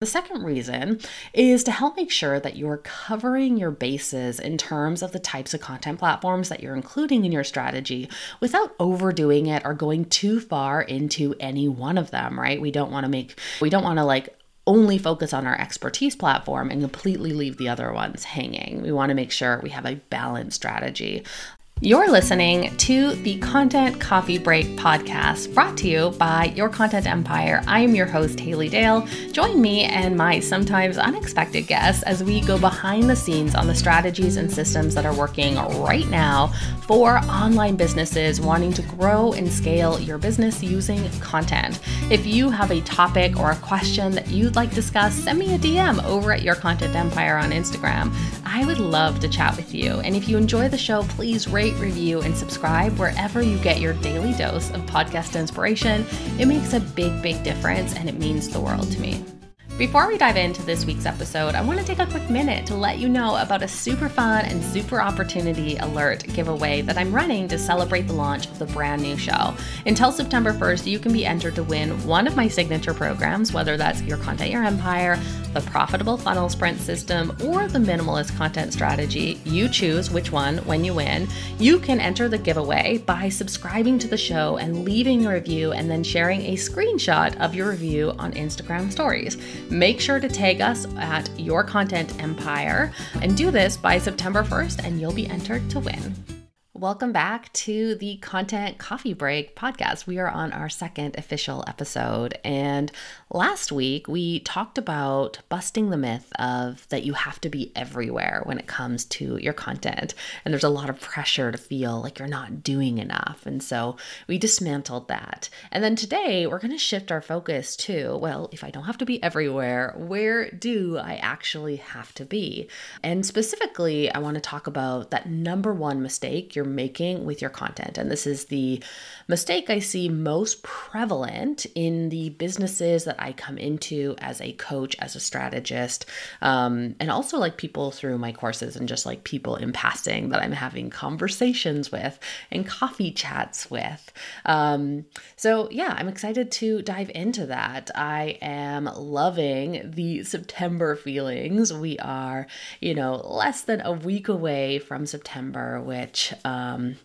The second reason is to help make sure that you're covering your bases in terms of the types of content platforms that you're including in your strategy without overdoing it or going too far into any one of them, right? We don't want to make, we don't want to like only focus on our expertise platform and completely leave the other ones hanging. We want to make sure we have a balanced strategy. You're listening to the Content Coffee Break podcast brought to you by Your Content Empire. I am your host, Haley Dale. Join me and my sometimes unexpected guests as we go behind the scenes on the strategies and systems that are working right now for online businesses wanting to grow and scale your business using content. If you have a topic or a question that you'd like to discuss, send me a DM over at Your Content Empire on Instagram. I would love to chat with you. And if you enjoy the show, please rate rate, review, and subscribe wherever you get your daily dose of podcast inspiration. It makes a big, big difference and it means the world to me. Before we dive into this week's episode, I want to take a quick minute to let you know about a super fun and super opportunity alert giveaway that I'm running to celebrate the launch of the brand new show. Until September 1st, you can be entered to win one of my signature programs, whether that's Your Content Your Empire, the Profitable Funnel Sprint System, or the Minimalist Content Strategy. You choose which one when you win. You can enter the giveaway by subscribing to the show and leaving a review and then sharing a screenshot of your review on Instagram stories. Make sure to tag us at Your Content Empire and do this by September 1st, and you'll be entered to win. Welcome back to the Content Coffee Break podcast. We are on our second official episode. And last week we talked about busting the myth of that you have to be everywhere when it comes to your content. And there's a lot of pressure to feel like you're not doing enough. And so we dismantled that. And then today we're going to shift our focus to well, if I don't have to be everywhere, where do I actually have to be? And specifically, I want to talk about that number one mistake you're making with your content. And this is the mistake I see most prevalent in the businesses that I come into as a coach, as a strategist, um, and also like people through my courses and just like people in passing that I'm having conversations with and coffee chats with. Um, so, yeah, I'm excited to dive into that. I am loving the September feelings. We are, you know, less than a week away from September, which, um, Um,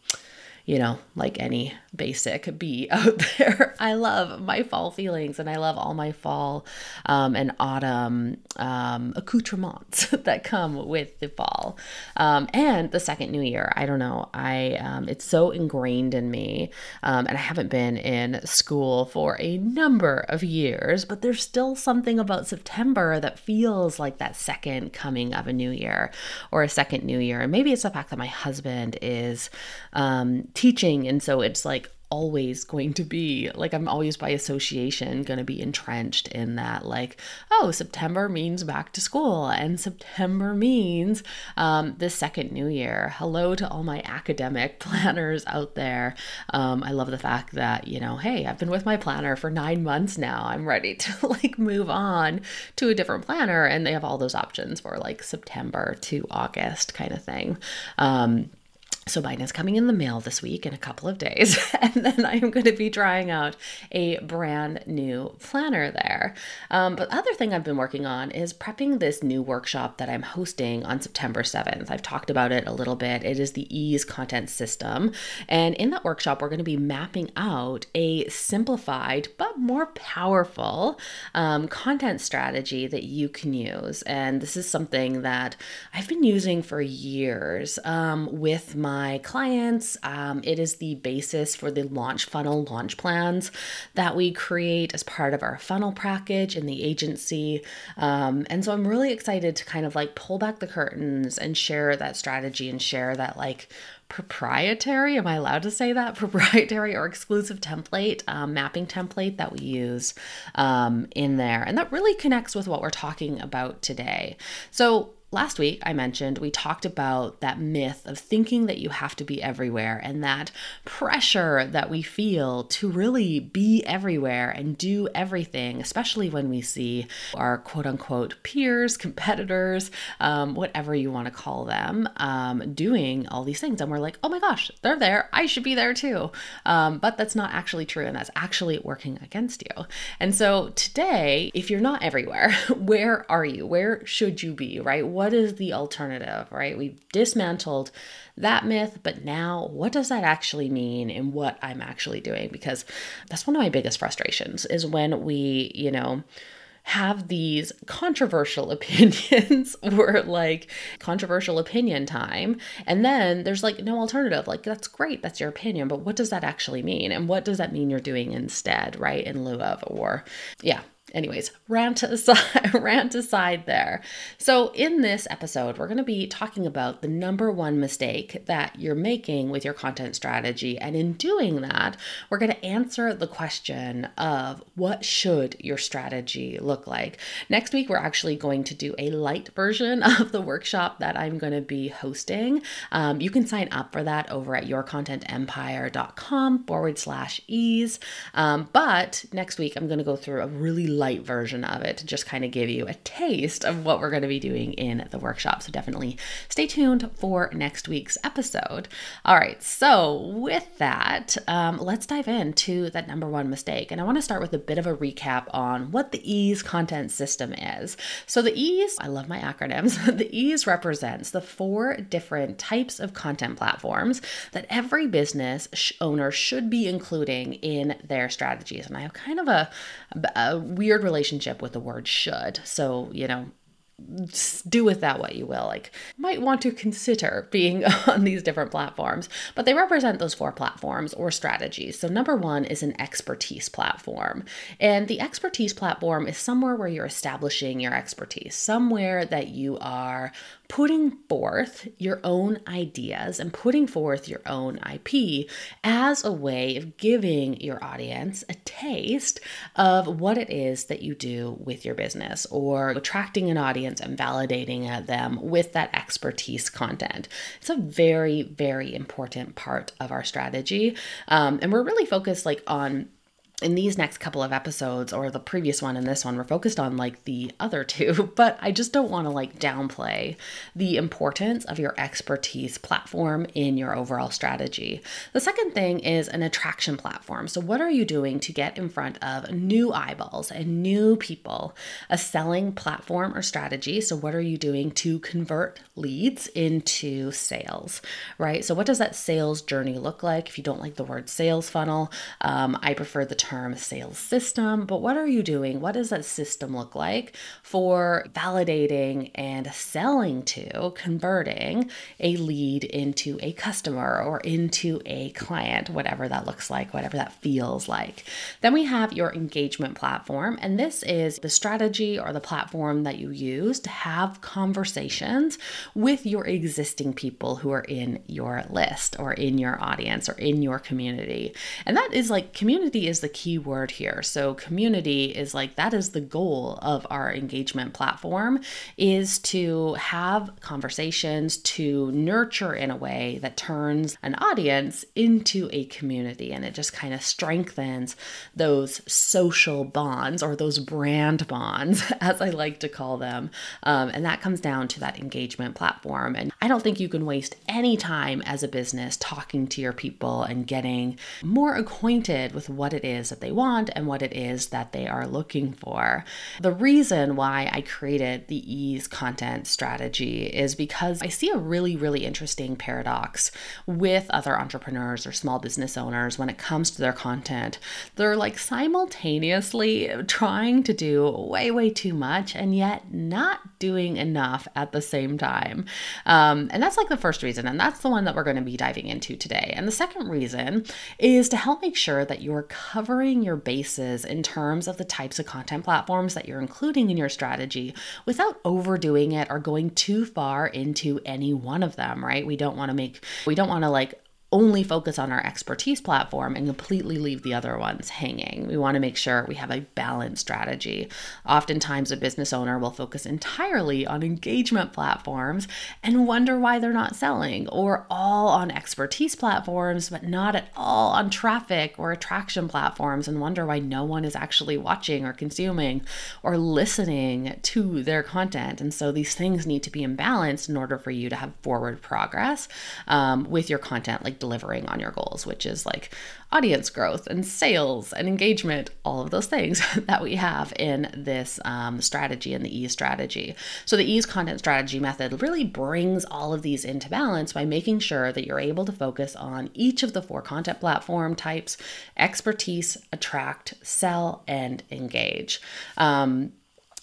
you know, like any basic bee out there. I love my fall feelings and I love all my fall um, and autumn um, accoutrements that come with the fall. Um, and the second new year, I don't know. I um, it's so ingrained in me, um, and I haven't been in school for a number of years, but there's still something about September that feels like that second coming of a new year or a second new year. And maybe it's the fact that my husband is um, teaching, and so it's like always going to be like I'm always by association going to be entrenched in that like oh September means back to school and September means um, the second new year. Hello to all my academic planners out there. Um, I love the fact that you know hey I've been with my planner for nine months now. I'm ready to like move on to a different planner and they have all those options for like September to August kind of thing. Um, so mine is coming in the mail this week in a couple of days, and then I am going to be trying out a brand new planner there. Um, but the other thing I've been working on is prepping this new workshop that I'm hosting on September 7th. I've talked about it a little bit. It is the Ease Content System, and in that workshop, we're going to be mapping out a simplified but more powerful um, content strategy that you can use. And this is something that I've been using for years um, with my my clients. Um, it is the basis for the launch funnel launch plans that we create as part of our funnel package in the agency. Um, and so I'm really excited to kind of like pull back the curtains and share that strategy and share that like proprietary am i allowed to say that proprietary or exclusive template um, mapping template that we use um, in there and that really connects with what we're talking about today so Last week, I mentioned we talked about that myth of thinking that you have to be everywhere and that pressure that we feel to really be everywhere and do everything, especially when we see our quote unquote peers, competitors, um, whatever you want to call them, um, doing all these things. And we're like, oh my gosh, they're there. I should be there too. Um, but that's not actually true. And that's actually working against you. And so today, if you're not everywhere, where are you? Where should you be, right? What is the alternative, right? We've dismantled that myth, but now what does that actually mean in what I'm actually doing? Because that's one of my biggest frustrations is when we, you know, have these controversial opinions or like controversial opinion time. And then there's like no alternative. Like, that's great. That's your opinion. But what does that actually mean? And what does that mean you're doing instead, right? In lieu of, or yeah, anyways, rant aside, rant aside there. So, in this episode, we're going to be talking about the number one mistake that you're making with your content strategy. And in doing that, we're going to answer the question of what should your strategy look like. Next week, we're actually going to do a light version of the workshop that I'm going to be hosting. Um, you can sign up for that over at yourcontentempire.com forward slash ease. Um, but next week, I'm going to go through a really light version of it to just kind of give you a taste of what we're going to be doing in the workshop. So definitely stay tuned for next week's episode. All right, so with that, um, let's dive into that number one mistake. And I want to start with a bit of a recap on what the EASE content system is. So the EASE, I love my acronyms, the EASE represents the four different types of content platforms that every business owner should be including in their strategies. And I have kind of a, a weird relationship with the word should. So, you know, do with that what you will. Like, might want to consider being on these different platforms, but they represent those four platforms or strategies. So, number one is an expertise platform. And the expertise platform is somewhere where you're establishing your expertise, somewhere that you are putting forth your own ideas and putting forth your own IP as a way of giving your audience a taste of what it is that you do with your business or attracting an audience and validating them with that expertise content. It's a very, very important part of our strategy. Um, and we're really focused like on in these next couple of episodes or the previous one and this one we're focused on like the other two but i just don't want to like downplay the importance of your expertise platform in your overall strategy. The second thing is an attraction platform. So what are you doing to get in front of new eyeballs and new people? A selling platform or strategy. So what are you doing to convert leads into sales right? So what does that sales journey look like? If you don't like the word sales funnel um, i prefer the term sales system, but what are you doing? What does that system look like for validating and selling to, converting a lead into a customer or into a client, whatever that looks like, whatever that feels like? Then we have your engagement platform, and this is the strategy or the platform that you use to have conversations with your existing people who are in your list or in your audience or in your community. And that is like community is the key word here. So community is like that is the goal of our engagement platform is to have conversations to nurture in a way that turns an audience into a community and it just kind of strengthens those social bonds or those brand bonds as I like to call them. Um, and that comes down to that engagement platform. And I don't think you can waste any time as a business talking to your people and getting more acquainted with what it is that they want and what it is that they are looking for. The reason why I created the ease content strategy is because I see a really, really interesting paradox with other entrepreneurs or small business owners when it comes to their content. They're like simultaneously trying to do way, way too much and yet not doing enough at the same time. Um, and that's like the first reason. And that's the one that we're going to be diving into today. And the second reason is to help make sure that you're covering your bases in terms of the types of content platforms that you're including in your strategy without overdoing it or going too far into any one of them, right? We don't want to make, we don't want to like only focus on our expertise platform and completely leave the other ones hanging. We want to make sure we have a balanced strategy. Oftentimes, a business owner will focus entirely on engagement platforms and wonder why they're not selling, or all on expertise platforms, but not at all on traffic or attraction platforms, and wonder why no one is actually watching or consuming or listening to their content. And so, these things need to be imbalanced in order for you to have forward progress um, with your content, like delivering on your goals, which is like audience growth and sales and engagement, all of those things that we have in this um, strategy and the ease strategy. So, the ease content strategy method really brings all of these into balance by making sure that you're able to focus on each of the four content platform types expertise, attract, sell, and engage. Um,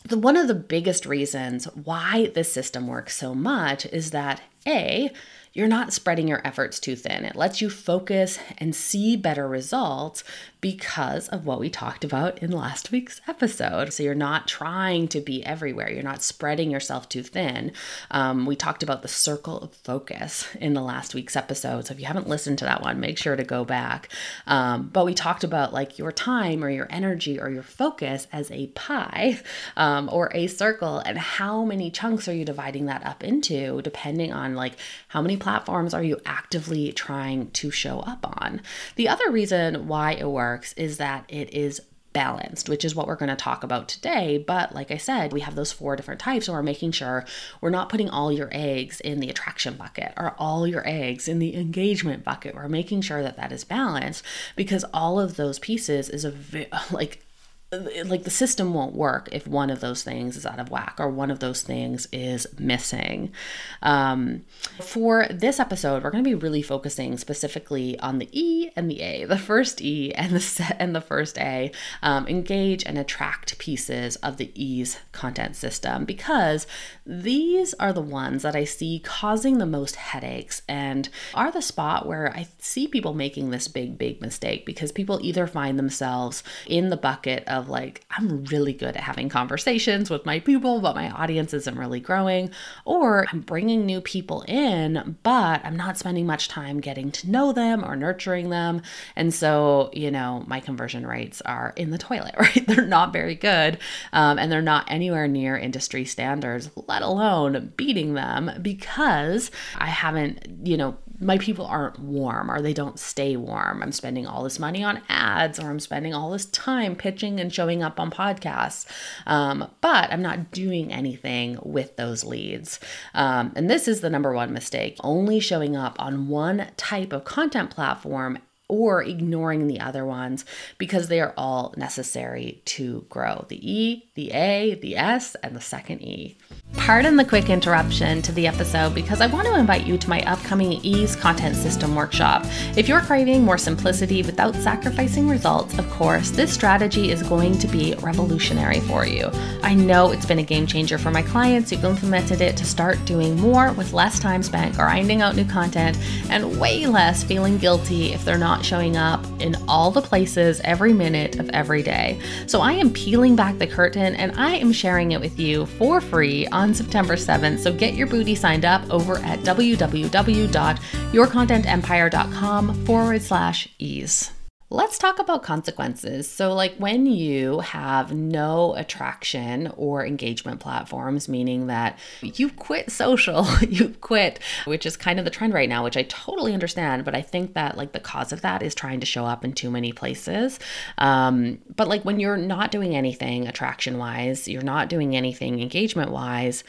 the, one of the biggest reasons why this system works so much is that A, you're not spreading your efforts too thin. It lets you focus and see better results because of what we talked about in last week's episode. So you're not trying to be everywhere, you're not spreading yourself too thin. Um, we talked about the circle of focus in the last week's episode. So if you haven't listened to that one, make sure to go back. Um, but we talked about like your time or your energy or your focus as a pie um, or a circle and how many chunks are you dividing that up into depending on like how many platforms are you actively trying to show up on. The other reason why it works is that it is balanced, which is what we're going to talk about today. But like I said, we have those four different types, so we're making sure we're not putting all your eggs in the attraction bucket or all your eggs in the engagement bucket. We're making sure that that is balanced because all of those pieces is a like like the system won't work if one of those things is out of whack or one of those things is missing. Um, for this episode, we're going to be really focusing specifically on the E and the A, the first E and the and the first A, um, engage and attract pieces of the EASE content system because these are the ones that I see causing the most headaches and are the spot where I see people making this big, big mistake because people either find themselves in the bucket of of like, I'm really good at having conversations with my people, but my audience isn't really growing. Or I'm bringing new people in, but I'm not spending much time getting to know them or nurturing them. And so, you know, my conversion rates are in the toilet, right? They're not very good. Um, and they're not anywhere near industry standards, let alone beating them because I haven't, you know, my people aren't warm or they don't stay warm. I'm spending all this money on ads or I'm spending all this time pitching and showing up on podcasts. Um, but I'm not doing anything with those leads. Um, and this is the number one mistake only showing up on one type of content platform or ignoring the other ones because they are all necessary to grow the E, the A, the S, and the second E. Pardon the quick interruption to the episode because I want to invite you to my upcoming Ease Content System workshop. If you're craving more simplicity without sacrificing results, of course, this strategy is going to be revolutionary for you. I know it's been a game changer for my clients who've implemented it to start doing more with less time spent grinding out new content and way less feeling guilty if they're not showing up in all the places every minute of every day. So I am peeling back the curtain and I am sharing it with you for free on September 7th. So get your booty signed up over at www.yourcontentempire.com forward slash ease. Let's talk about consequences. So, like when you have no attraction or engagement platforms, meaning that you quit social, you quit, which is kind of the trend right now, which I totally understand. But I think that like the cause of that is trying to show up in too many places. Um, but like when you're not doing anything attraction wise, you're not doing anything engagement wise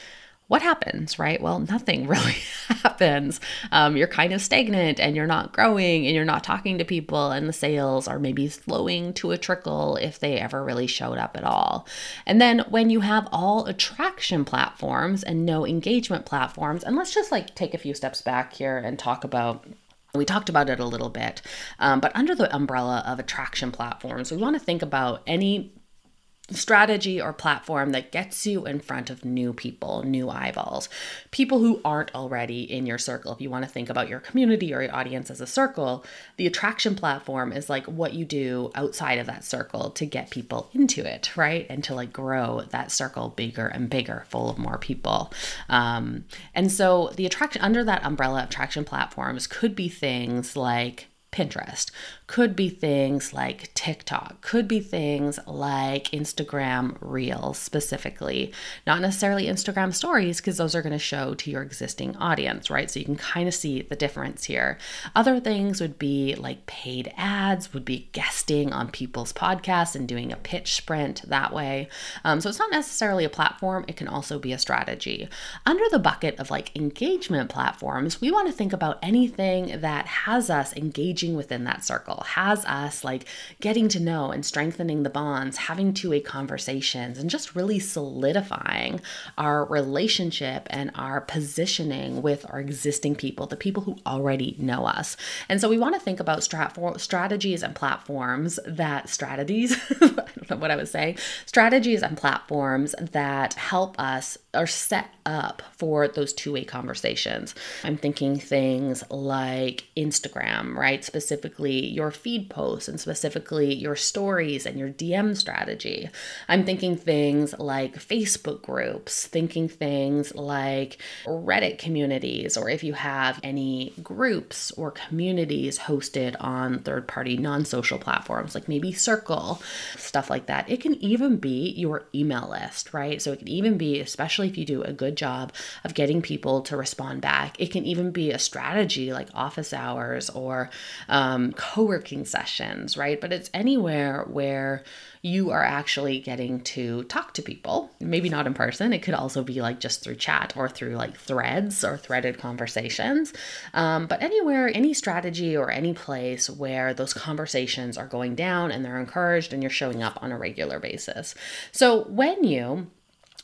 what happens, right? Well, nothing really happens. Um, you're kind of stagnant and you're not growing and you're not talking to people, and the sales are maybe slowing to a trickle if they ever really showed up at all. And then when you have all attraction platforms and no engagement platforms, and let's just like take a few steps back here and talk about we talked about it a little bit, um, but under the umbrella of attraction platforms, we want to think about any strategy or platform that gets you in front of new people, new eyeballs, people who aren't already in your circle. If you want to think about your community or your audience as a circle, the attraction platform is like what you do outside of that circle to get people into it, right? And to like grow that circle bigger and bigger, full of more people. Um, and so the attraction under that umbrella attraction platforms could be things like Pinterest, could be things like TikTok, could be things like Instagram Reels specifically, not necessarily Instagram Stories, because those are going to show to your existing audience, right? So you can kind of see the difference here. Other things would be like paid ads, would be guesting on people's podcasts and doing a pitch sprint that way. Um, so it's not necessarily a platform, it can also be a strategy. Under the bucket of like engagement platforms, we want to think about anything that has us engaging within that circle has us like getting to know and strengthening the bonds, having two way conversations, and just really solidifying our relationship and our positioning with our existing people, the people who already know us. And so we want to think about strat- strategies and platforms that strategies, I don't know what I was saying, strategies and platforms that help us or set up for those two way conversations. I'm thinking things like Instagram, right? Specifically, your feed posts and specifically your stories and your DM strategy. I'm thinking things like Facebook groups, thinking things like Reddit communities, or if you have any groups or communities hosted on third party non social platforms like maybe Circle, stuff like that. It can even be your email list, right? So it can even be, especially if you do a good job of getting people to respond back, it can even be a strategy like office hours or um, co working sessions, right? But it's anywhere where you are actually getting to talk to people. Maybe not in person. It could also be like just through chat or through like threads or threaded conversations. Um, but anywhere, any strategy or any place where those conversations are going down and they're encouraged and you're showing up on a regular basis. So when you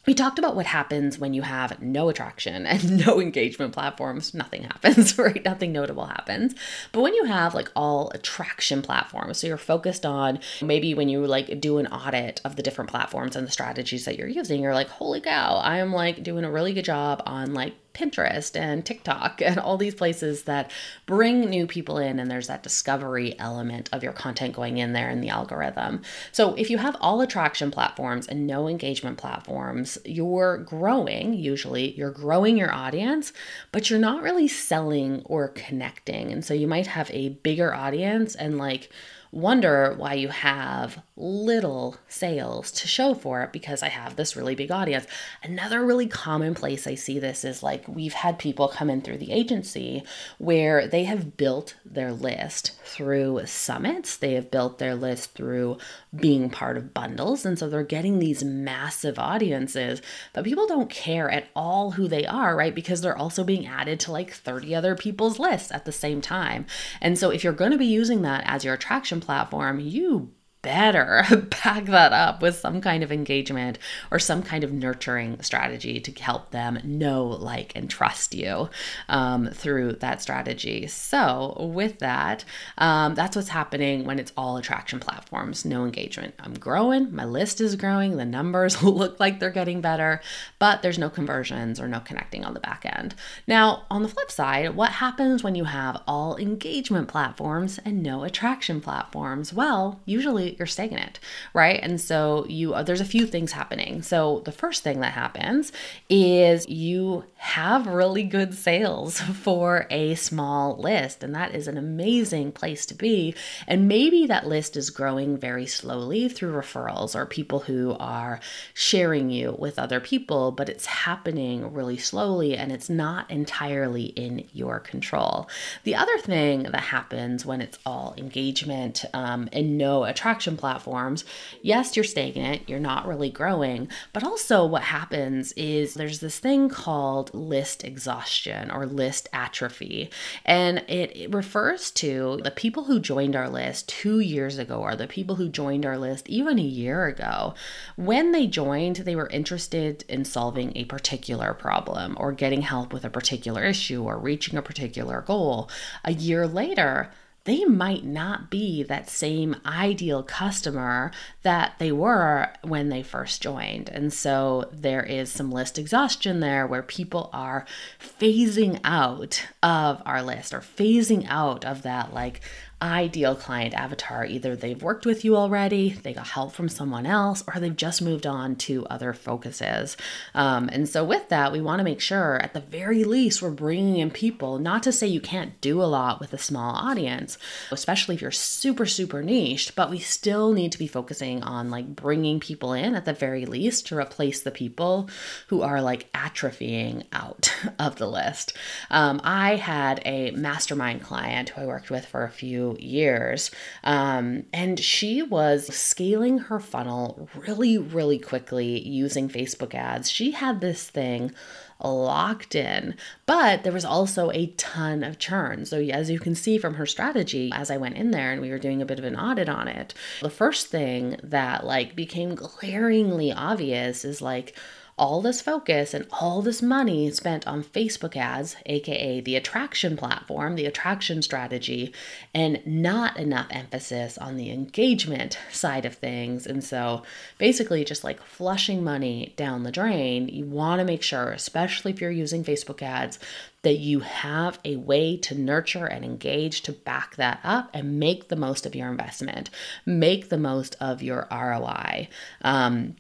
we talked about what happens when you have no attraction and no engagement platforms. Nothing happens, right? Nothing notable happens. But when you have like all attraction platforms, so you're focused on maybe when you like do an audit of the different platforms and the strategies that you're using, you're like, holy cow, I am like doing a really good job on like Pinterest and TikTok and all these places that bring new people in, and there's that discovery element of your content going in there in the algorithm. So, if you have all attraction platforms and no engagement platforms, you're growing, usually, you're growing your audience, but you're not really selling or connecting. And so, you might have a bigger audience and like, wonder why you have little sales to show for it because I have this really big audience. Another really common place I see this is like we've had people come in through the agency where they have built their list through summits, they have built their list through being part of bundles. And so they're getting these massive audiences, but people don't care at all who they are, right? Because they're also being added to like 30 other people's lists at the same time. And so if you're going to be using that as your attraction platform, you better back that up with some kind of engagement or some kind of nurturing strategy to help them know, like, and trust you um, through that strategy. So, with that, um, that's what's happening when it's all attraction platforms, no engagement. I'm growing, my list is growing, the numbers look like they're getting better, but there's no conversions or no connecting on the back end. Now, on the flip side, what happens when you have all engagement platforms and no attraction platforms? Well, usually you're stagnant, right? And so you uh, there's a few things happening. So the first thing that happens is you have really good sales for a small list, and that is an amazing place to be. And maybe that list is growing very slowly through referrals or people who are sharing you with other people, but it's happening really slowly and it's not entirely in your control. The other thing that happens when it's all engagement um, and no attraction platforms, yes, you're stagnant, you're not really growing, but also what happens is there's this thing called list exhaustion or list atrophy. And it, it refers to the people who joined our list two years ago or the people who joined our list even a year ago. When they joined, they were interested in solving a particular problem or getting help with a particular issue or reaching a particular goal. A year later, they might not be that same ideal customer that they were when they first joined. And so there is some list exhaustion there where people are phasing out of our list or phasing out of that like ideal client avatar. Either they've worked with you already, they got help from someone else, or they've just moved on to other focuses. Um, and so, with that, we want to make sure at the very least we're bringing in people, not to say you can't do a lot with a small audience, especially if you're super, super niched, but we still need to be focusing on like bringing people in at the very least to replace the people who are like atrophying out of the list. Um, I had a mastermind client who I worked with for a few years. Um, and she was scaling her funnel really, really quickly using Facebook ads. She had this thing locked in. But there was also a ton of churn. So, as you can see from her strategy, as I went in there and we were doing a bit of an audit on it, the first thing that like became glaringly obvious is like, all this focus and all this money spent on Facebook ads, aka the attraction platform, the attraction strategy, and not enough emphasis on the engagement side of things. And so basically, just like flushing money down the drain, you want to make sure, especially if you're using Facebook ads, that you have a way to nurture and engage to back that up and make the most of your investment, make the most of your ROI. Um,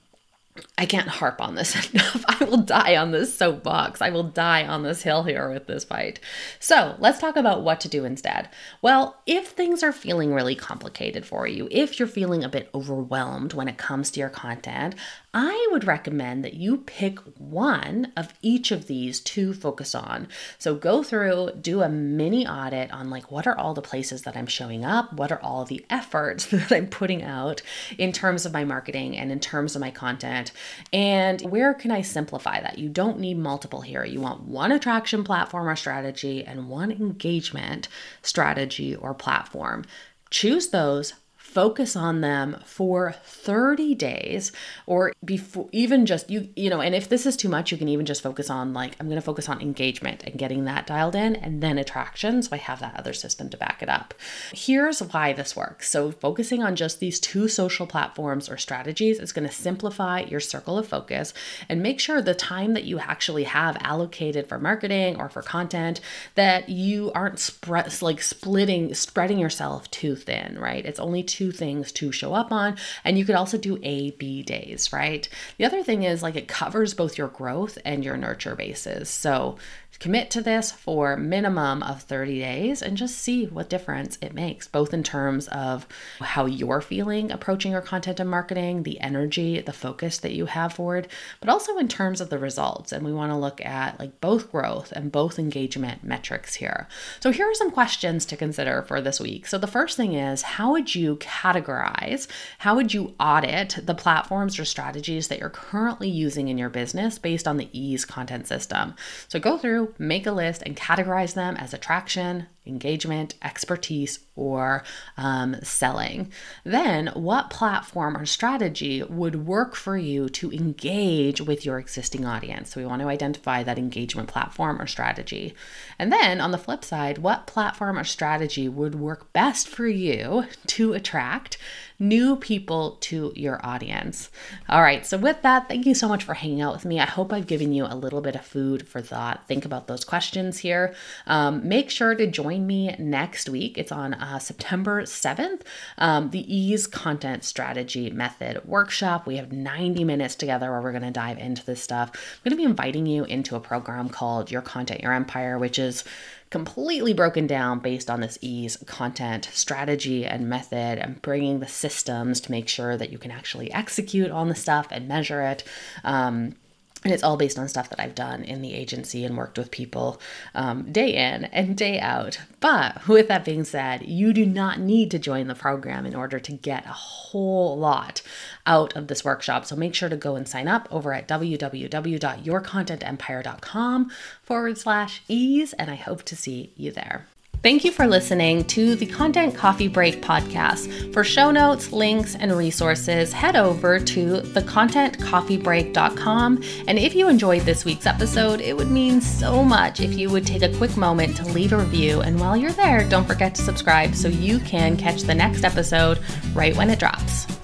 I can't harp on this enough. I will die on this soapbox. I will die on this hill here with this fight. So let's talk about what to do instead. Well, if things are feeling really complicated for you, if you're feeling a bit overwhelmed when it comes to your content, I would recommend that you pick one of each of these to focus on. So go through, do a mini audit on like what are all the places that I'm showing up, what are all the efforts that I'm putting out in terms of my marketing and in terms of my content, and where can I simplify that? You don't need multiple here. You want one attraction platform or strategy and one engagement strategy or platform. Choose those focus on them for 30 days or before even just you you know and if this is too much you can even just focus on like i'm going to focus on engagement and getting that dialed in and then attraction so i have that other system to back it up. Here's why this works. So focusing on just these two social platforms or strategies is going to simplify your circle of focus and make sure the time that you actually have allocated for marketing or for content that you aren't spread like splitting spreading yourself too thin right? It's only two two things to show up on. And you could also do A, B days, right? The other thing is like it covers both your growth and your nurture bases. So Commit to this for minimum of 30 days and just see what difference it makes, both in terms of how you're feeling approaching your content and marketing, the energy, the focus that you have for it, but also in terms of the results. And we want to look at like both growth and both engagement metrics here. So here are some questions to consider for this week. So the first thing is how would you categorize, how would you audit the platforms or strategies that you're currently using in your business based on the ease content system? So go through make a list, and categorize them as attraction, engagement, expertise, or um, selling. Then, what platform or strategy would work for you to engage with your existing audience? So, we want to identify that engagement platform or strategy. And then, on the flip side, what platform or strategy would work best for you to attract new people to your audience. All right, so with that, thank you so much for hanging out with me. I hope I've given you a little bit of food for thought. Think about those questions here. Um, make sure to join me next week. It's on uh, September 7th, um, the Ease Content Strategy Method workshop. We have 90 minutes together where we're going to dive into this stuff. I'm going to be inviting you into a program called Your Content, Your Empire, which is completely broken down based on this ease content strategy and method and bringing the systems to make sure that you can actually execute on the stuff and measure it. Um, and it's all based on stuff that I've done in the agency and worked with people um, day in and day out. But with that being said, you do not need to join the program in order to get a whole lot out of this workshop. So make sure to go and sign up over at www.yourcontentempire.com forward slash ease. And I hope to see you there. Thank you for listening to the Content Coffee Break podcast. For show notes, links, and resources, head over to thecontentcoffeebreak.com. And if you enjoyed this week's episode, it would mean so much if you would take a quick moment to leave a review. And while you're there, don't forget to subscribe so you can catch the next episode right when it drops.